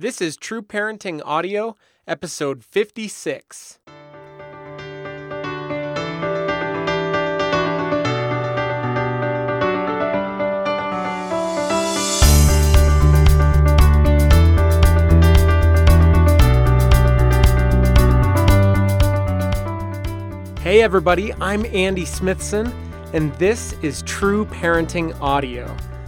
This is True Parenting Audio, episode 56. Hey, everybody, I'm Andy Smithson, and this is True Parenting Audio,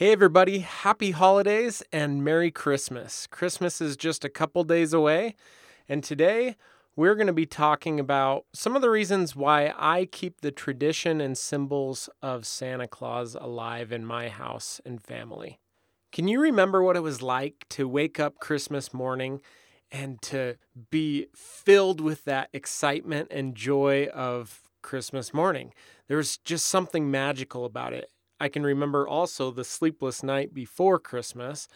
Hey, everybody, happy holidays and Merry Christmas. Christmas is just a couple days away, and today we're going to be talking about some of the reasons why I keep the tradition and symbols of Santa Claus alive in my house and family. Can you remember what it was like to wake up Christmas morning and to be filled with that excitement and joy of Christmas morning? There was just something magical about it. I can remember also the sleepless night before Christmas,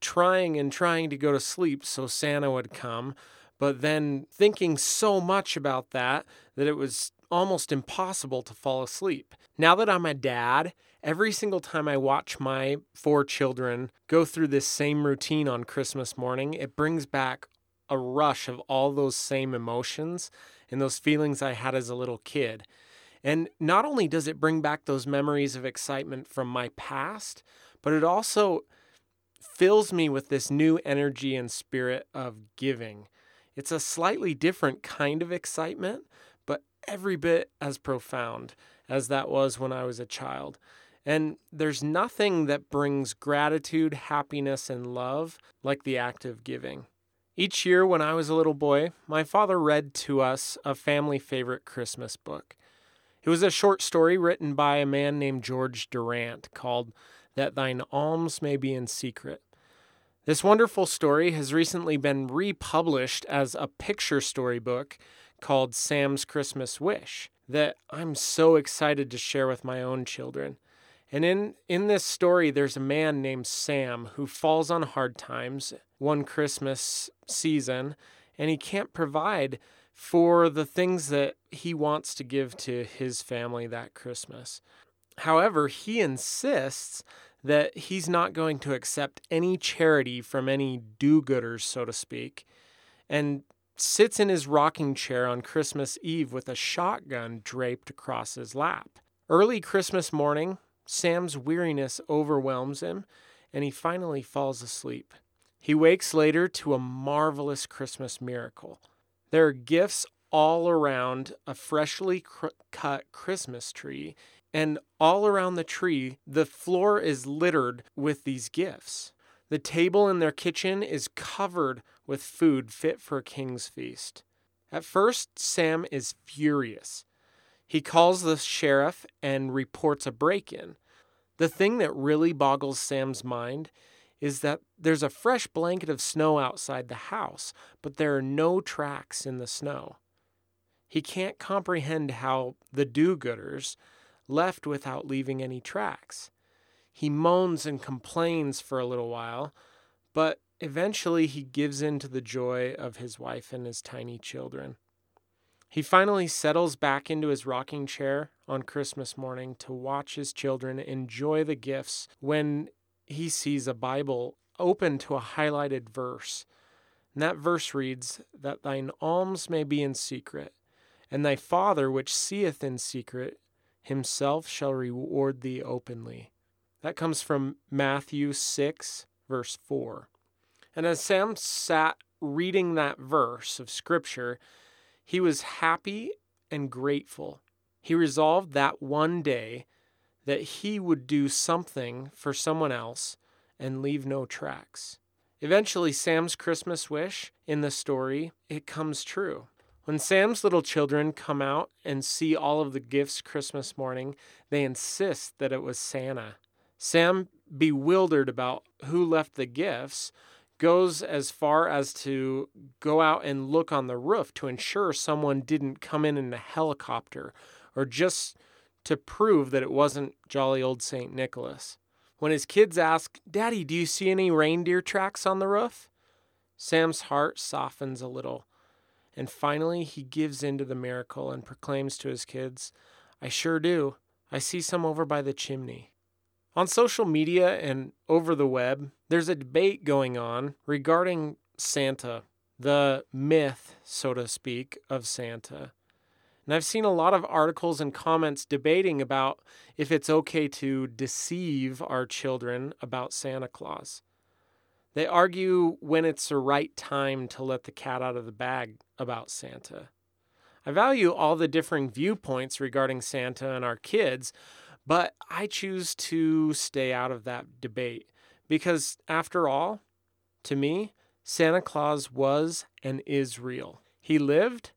trying and trying to go to sleep so Santa would come, but then thinking so much about that that it was almost impossible to fall asleep. Now that I'm a dad, every single time I watch my four children go through this same routine on Christmas morning, it brings back a rush of all those same emotions and those feelings I had as a little kid. And not only does it bring back those memories of excitement from my past, but it also fills me with this new energy and spirit of giving. It's a slightly different kind of excitement, but every bit as profound as that was when I was a child. And there's nothing that brings gratitude, happiness, and love like the act of giving. Each year when I was a little boy, my father read to us a family favorite Christmas book. It was a short story written by a man named George Durrant called That Thine Alms May Be in Secret. This wonderful story has recently been republished as a picture storybook called Sam's Christmas Wish that I'm so excited to share with my own children. And in, in this story, there's a man named Sam who falls on hard times one Christmas season, and he can't provide for the things that he wants to give to his family that Christmas. However, he insists that he's not going to accept any charity from any do gooders, so to speak, and sits in his rocking chair on Christmas Eve with a shotgun draped across his lap. Early Christmas morning, Sam's weariness overwhelms him, and he finally falls asleep. He wakes later to a marvelous Christmas miracle. There are gifts all around a freshly cr- cut Christmas tree, and all around the tree, the floor is littered with these gifts. The table in their kitchen is covered with food fit for a king's feast. At first, Sam is furious. He calls the sheriff and reports a break in. The thing that really boggles Sam's mind is that there's a fresh blanket of snow outside the house, but there are no tracks in the snow. He can't comprehend how the do gooders left without leaving any tracks. He moans and complains for a little while, but eventually he gives in to the joy of his wife and his tiny children. He finally settles back into his rocking chair on Christmas morning to watch his children enjoy the gifts when he sees a Bible open to a highlighted verse. And that verse reads, That thine alms may be in secret, and thy Father which seeth in secret himself shall reward thee openly. That comes from Matthew 6, verse 4. And as Sam sat reading that verse of Scripture, he was happy and grateful. He resolved that one day that he would do something for someone else and leave no tracks. Eventually, Sam's Christmas wish in the story, it comes true. When Sam's little children come out and see all of the gifts Christmas morning, they insist that it was Santa. Sam, bewildered about who left the gifts, goes as far as to go out and look on the roof to ensure someone didn't come in in a helicopter or just to prove that it wasn't jolly old St. Nicholas. When his kids ask, Daddy, do you see any reindeer tracks on the roof? Sam's heart softens a little, and finally he gives in to the miracle and proclaims to his kids, I sure do. I see some over by the chimney. On social media and over the web, there's a debate going on regarding Santa, the myth, so to speak, of Santa. And I've seen a lot of articles and comments debating about if it's okay to deceive our children about Santa Claus. They argue when it's the right time to let the cat out of the bag about Santa. I value all the differing viewpoints regarding Santa and our kids, but I choose to stay out of that debate because, after all, to me, Santa Claus was and is real. He lived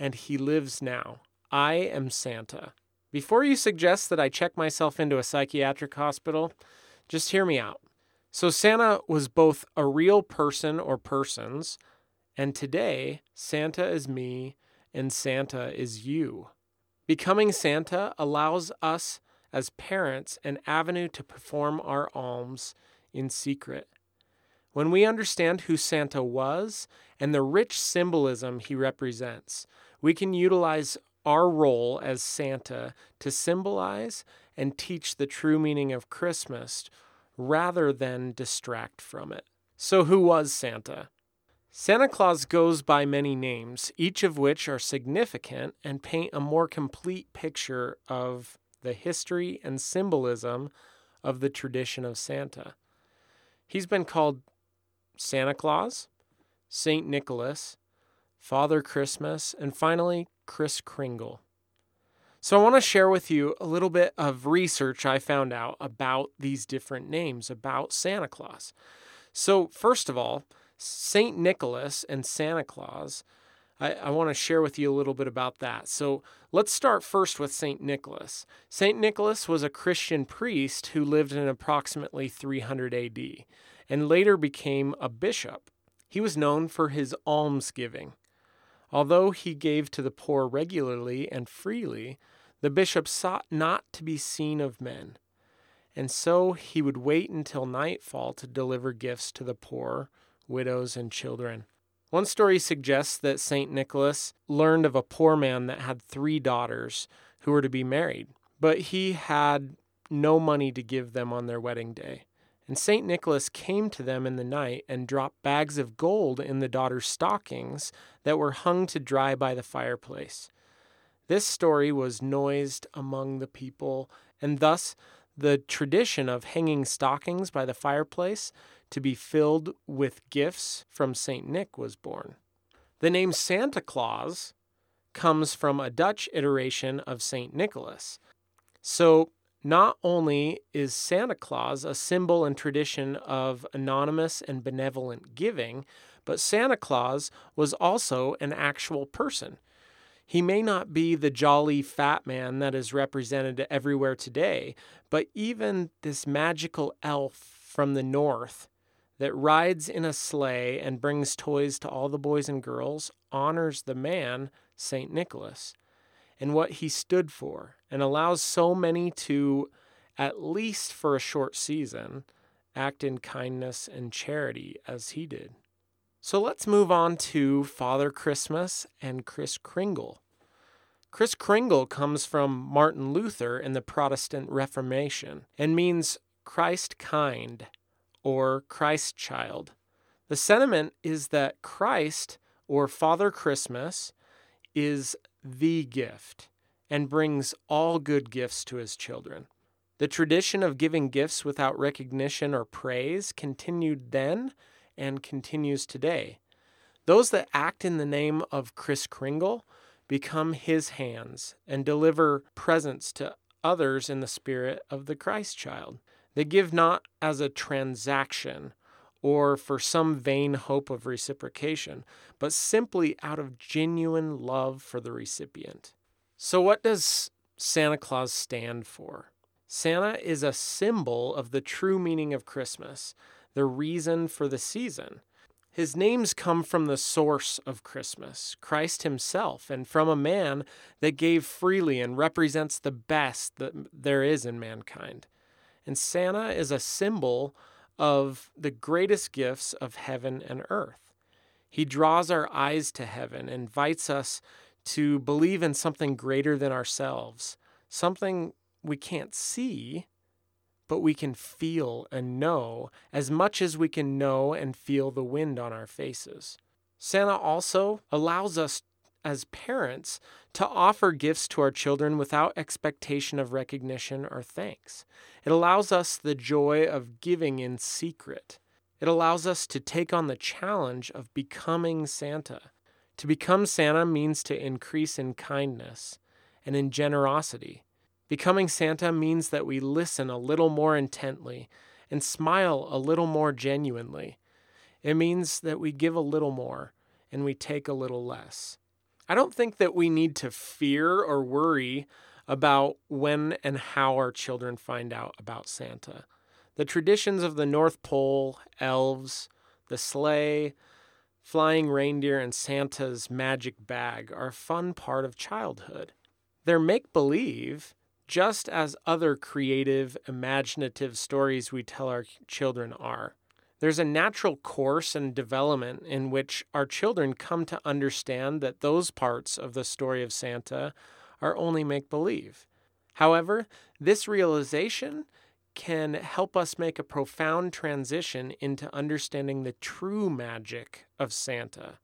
and he lives now. I am Santa. Before you suggest that I check myself into a psychiatric hospital, just hear me out. So, Santa was both a real person or persons, and today, Santa is me and Santa is you. Becoming Santa allows us as parents an avenue to perform our alms in secret. When we understand who Santa was and the rich symbolism he represents, we can utilize our role as Santa to symbolize and teach the true meaning of Christmas rather than distract from it. So, who was Santa? Santa Claus goes by many names, each of which are significant and paint a more complete picture of the history and symbolism of the tradition of Santa. He's been called Santa Claus, St. Nicholas, Father Christmas, and finally, Kris Kringle. So, I want to share with you a little bit of research I found out about these different names about Santa Claus. So, first of all, St. Nicholas and Santa Claus, I, I want to share with you a little bit about that. So, let's start first with St. Nicholas. St. Nicholas was a Christian priest who lived in approximately 300 AD and later became a bishop. He was known for his almsgiving. Although he gave to the poor regularly and freely, the bishop sought not to be seen of men. And so he would wait until nightfall to deliver gifts to the poor, widows, and children. One story suggests that St. Nicholas learned of a poor man that had three daughters who were to be married, but he had no money to give them on their wedding day. And St. Nicholas came to them in the night and dropped bags of gold in the daughters' stockings that were hung to dry by the fireplace. This story was noised among the people, and thus the tradition of hanging stockings by the fireplace to be filled with gifts from St. Nick was born. The name Santa Claus comes from a Dutch iteration of St. Nicholas. So not only is Santa Claus a symbol and tradition of anonymous and benevolent giving, but Santa Claus was also an actual person. He may not be the jolly fat man that is represented everywhere today, but even this magical elf from the north that rides in a sleigh and brings toys to all the boys and girls honors the man, St. Nicholas and what he stood for, and allows so many to, at least for a short season, act in kindness and charity as he did. So let's move on to Father Christmas and Kris Kringle. Kris Kringle comes from Martin Luther in the Protestant Reformation and means Christ kind or Christ child. The sentiment is that Christ or Father Christmas is the gift and brings all good gifts to his children. The tradition of giving gifts without recognition or praise continued then and continues today. Those that act in the name of Kris Kringle become his hands and deliver presents to others in the spirit of the Christ child. They give not as a transaction or for some vain hope of reciprocation, but simply out of genuine love for the recipient. So, what does Santa Claus stand for? Santa is a symbol of the true meaning of Christmas, the reason for the season. His names come from the source of Christmas, Christ Himself, and from a man that gave freely and represents the best that there is in mankind. And Santa is a symbol of the greatest gifts of heaven and earth. He draws our eyes to heaven, invites us to believe in something greater than ourselves, something we can't see, but we can feel and know as much as we can know and feel the wind on our faces. Santa also allows us as parents to offer gifts to our children without expectation of recognition or thanks. It allows us the joy of giving in secret. It allows us to take on the challenge of becoming Santa. To become Santa means to increase in kindness and in generosity. Becoming Santa means that we listen a little more intently and smile a little more genuinely. It means that we give a little more and we take a little less. I don't think that we need to fear or worry about when and how our children find out about Santa. The traditions of the North Pole, elves, the sleigh, flying reindeer, and Santa's magic bag are a fun part of childhood. They're make believe, just as other creative, imaginative stories we tell our children are. There's a natural course and development in which our children come to understand that those parts of the story of Santa are only make believe. However, this realization can help us make a profound transition into understanding the true magic of Santa,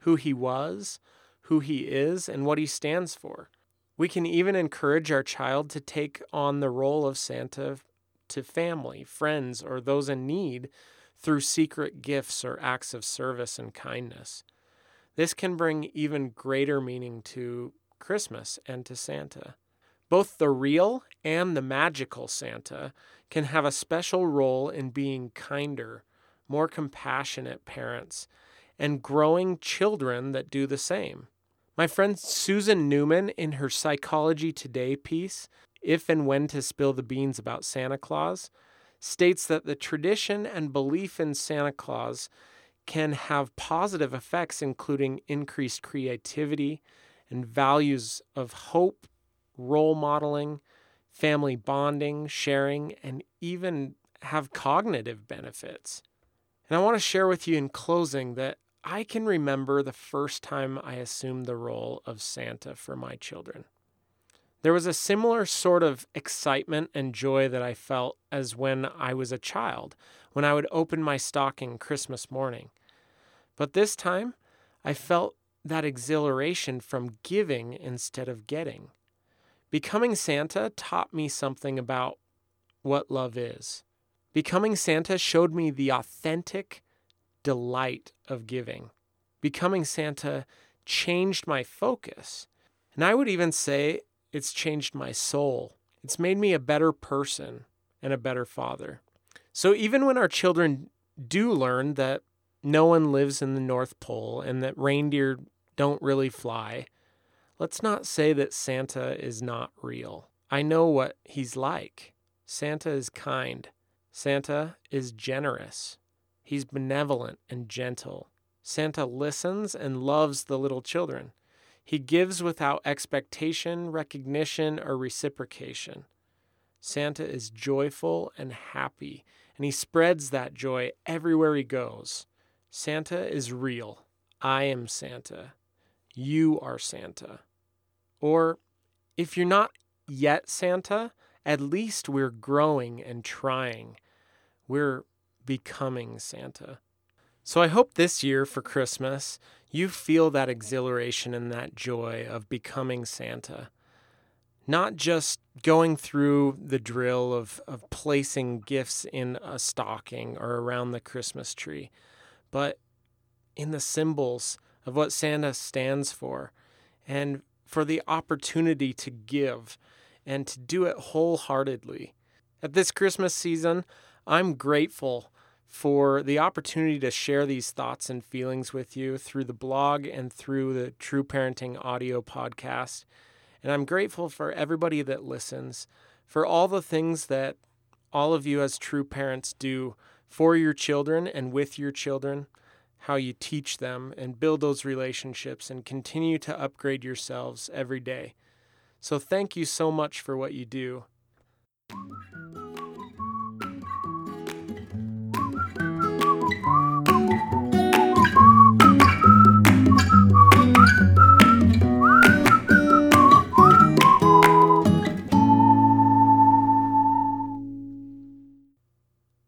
who he was, who he is, and what he stands for. We can even encourage our child to take on the role of Santa to family, friends, or those in need through secret gifts or acts of service and kindness. This can bring even greater meaning to Christmas and to Santa. Both the real and the magical Santa can have a special role in being kinder, more compassionate parents, and growing children that do the same. My friend Susan Newman, in her Psychology Today piece, If and When to Spill the Beans About Santa Claus, states that the tradition and belief in Santa Claus can have positive effects, including increased creativity and values of hope, role modeling, family bonding, sharing, and even have cognitive benefits. And I want to share with you in closing that I can remember the first time I assumed the role of Santa for my children. There was a similar sort of excitement and joy that I felt as when I was a child, when I would open my stocking Christmas morning. But this time, I felt that exhilaration from giving instead of getting. Becoming Santa taught me something about what love is. Becoming Santa showed me the authentic, delight of giving. Becoming Santa changed my focus. And I would even say it's changed my soul. It's made me a better person and a better father. So even when our children do learn that no one lives in the North Pole and that reindeer don't really fly, let's not say that Santa is not real. I know what he's like. Santa is kind. Santa is generous. He's benevolent and gentle. Santa listens and loves the little children. He gives without expectation, recognition, or reciprocation. Santa is joyful and happy, and he spreads that joy everywhere he goes. Santa is real. I am Santa. You are Santa. Or if you're not yet Santa, at least we're growing and trying. We're becoming Santa. So I hope this year for Christmas, you feel that exhilaration and that joy of becoming Santa. Not just going through the drill of, of placing gifts in a stocking or around the Christmas tree, but in the symbols of what Santa stands for and for the opportunity to give and to do it wholeheartedly. At this Christmas season, I'm grateful for the opportunity to share these thoughts and feelings with you through the blog and through the True Parenting audio podcast. And I'm grateful for everybody that listens, for all the things that all of you as true parents do for your children and with your children, how you teach them and build those relationships and continue to upgrade yourselves every day. So, thank you so much for what you do.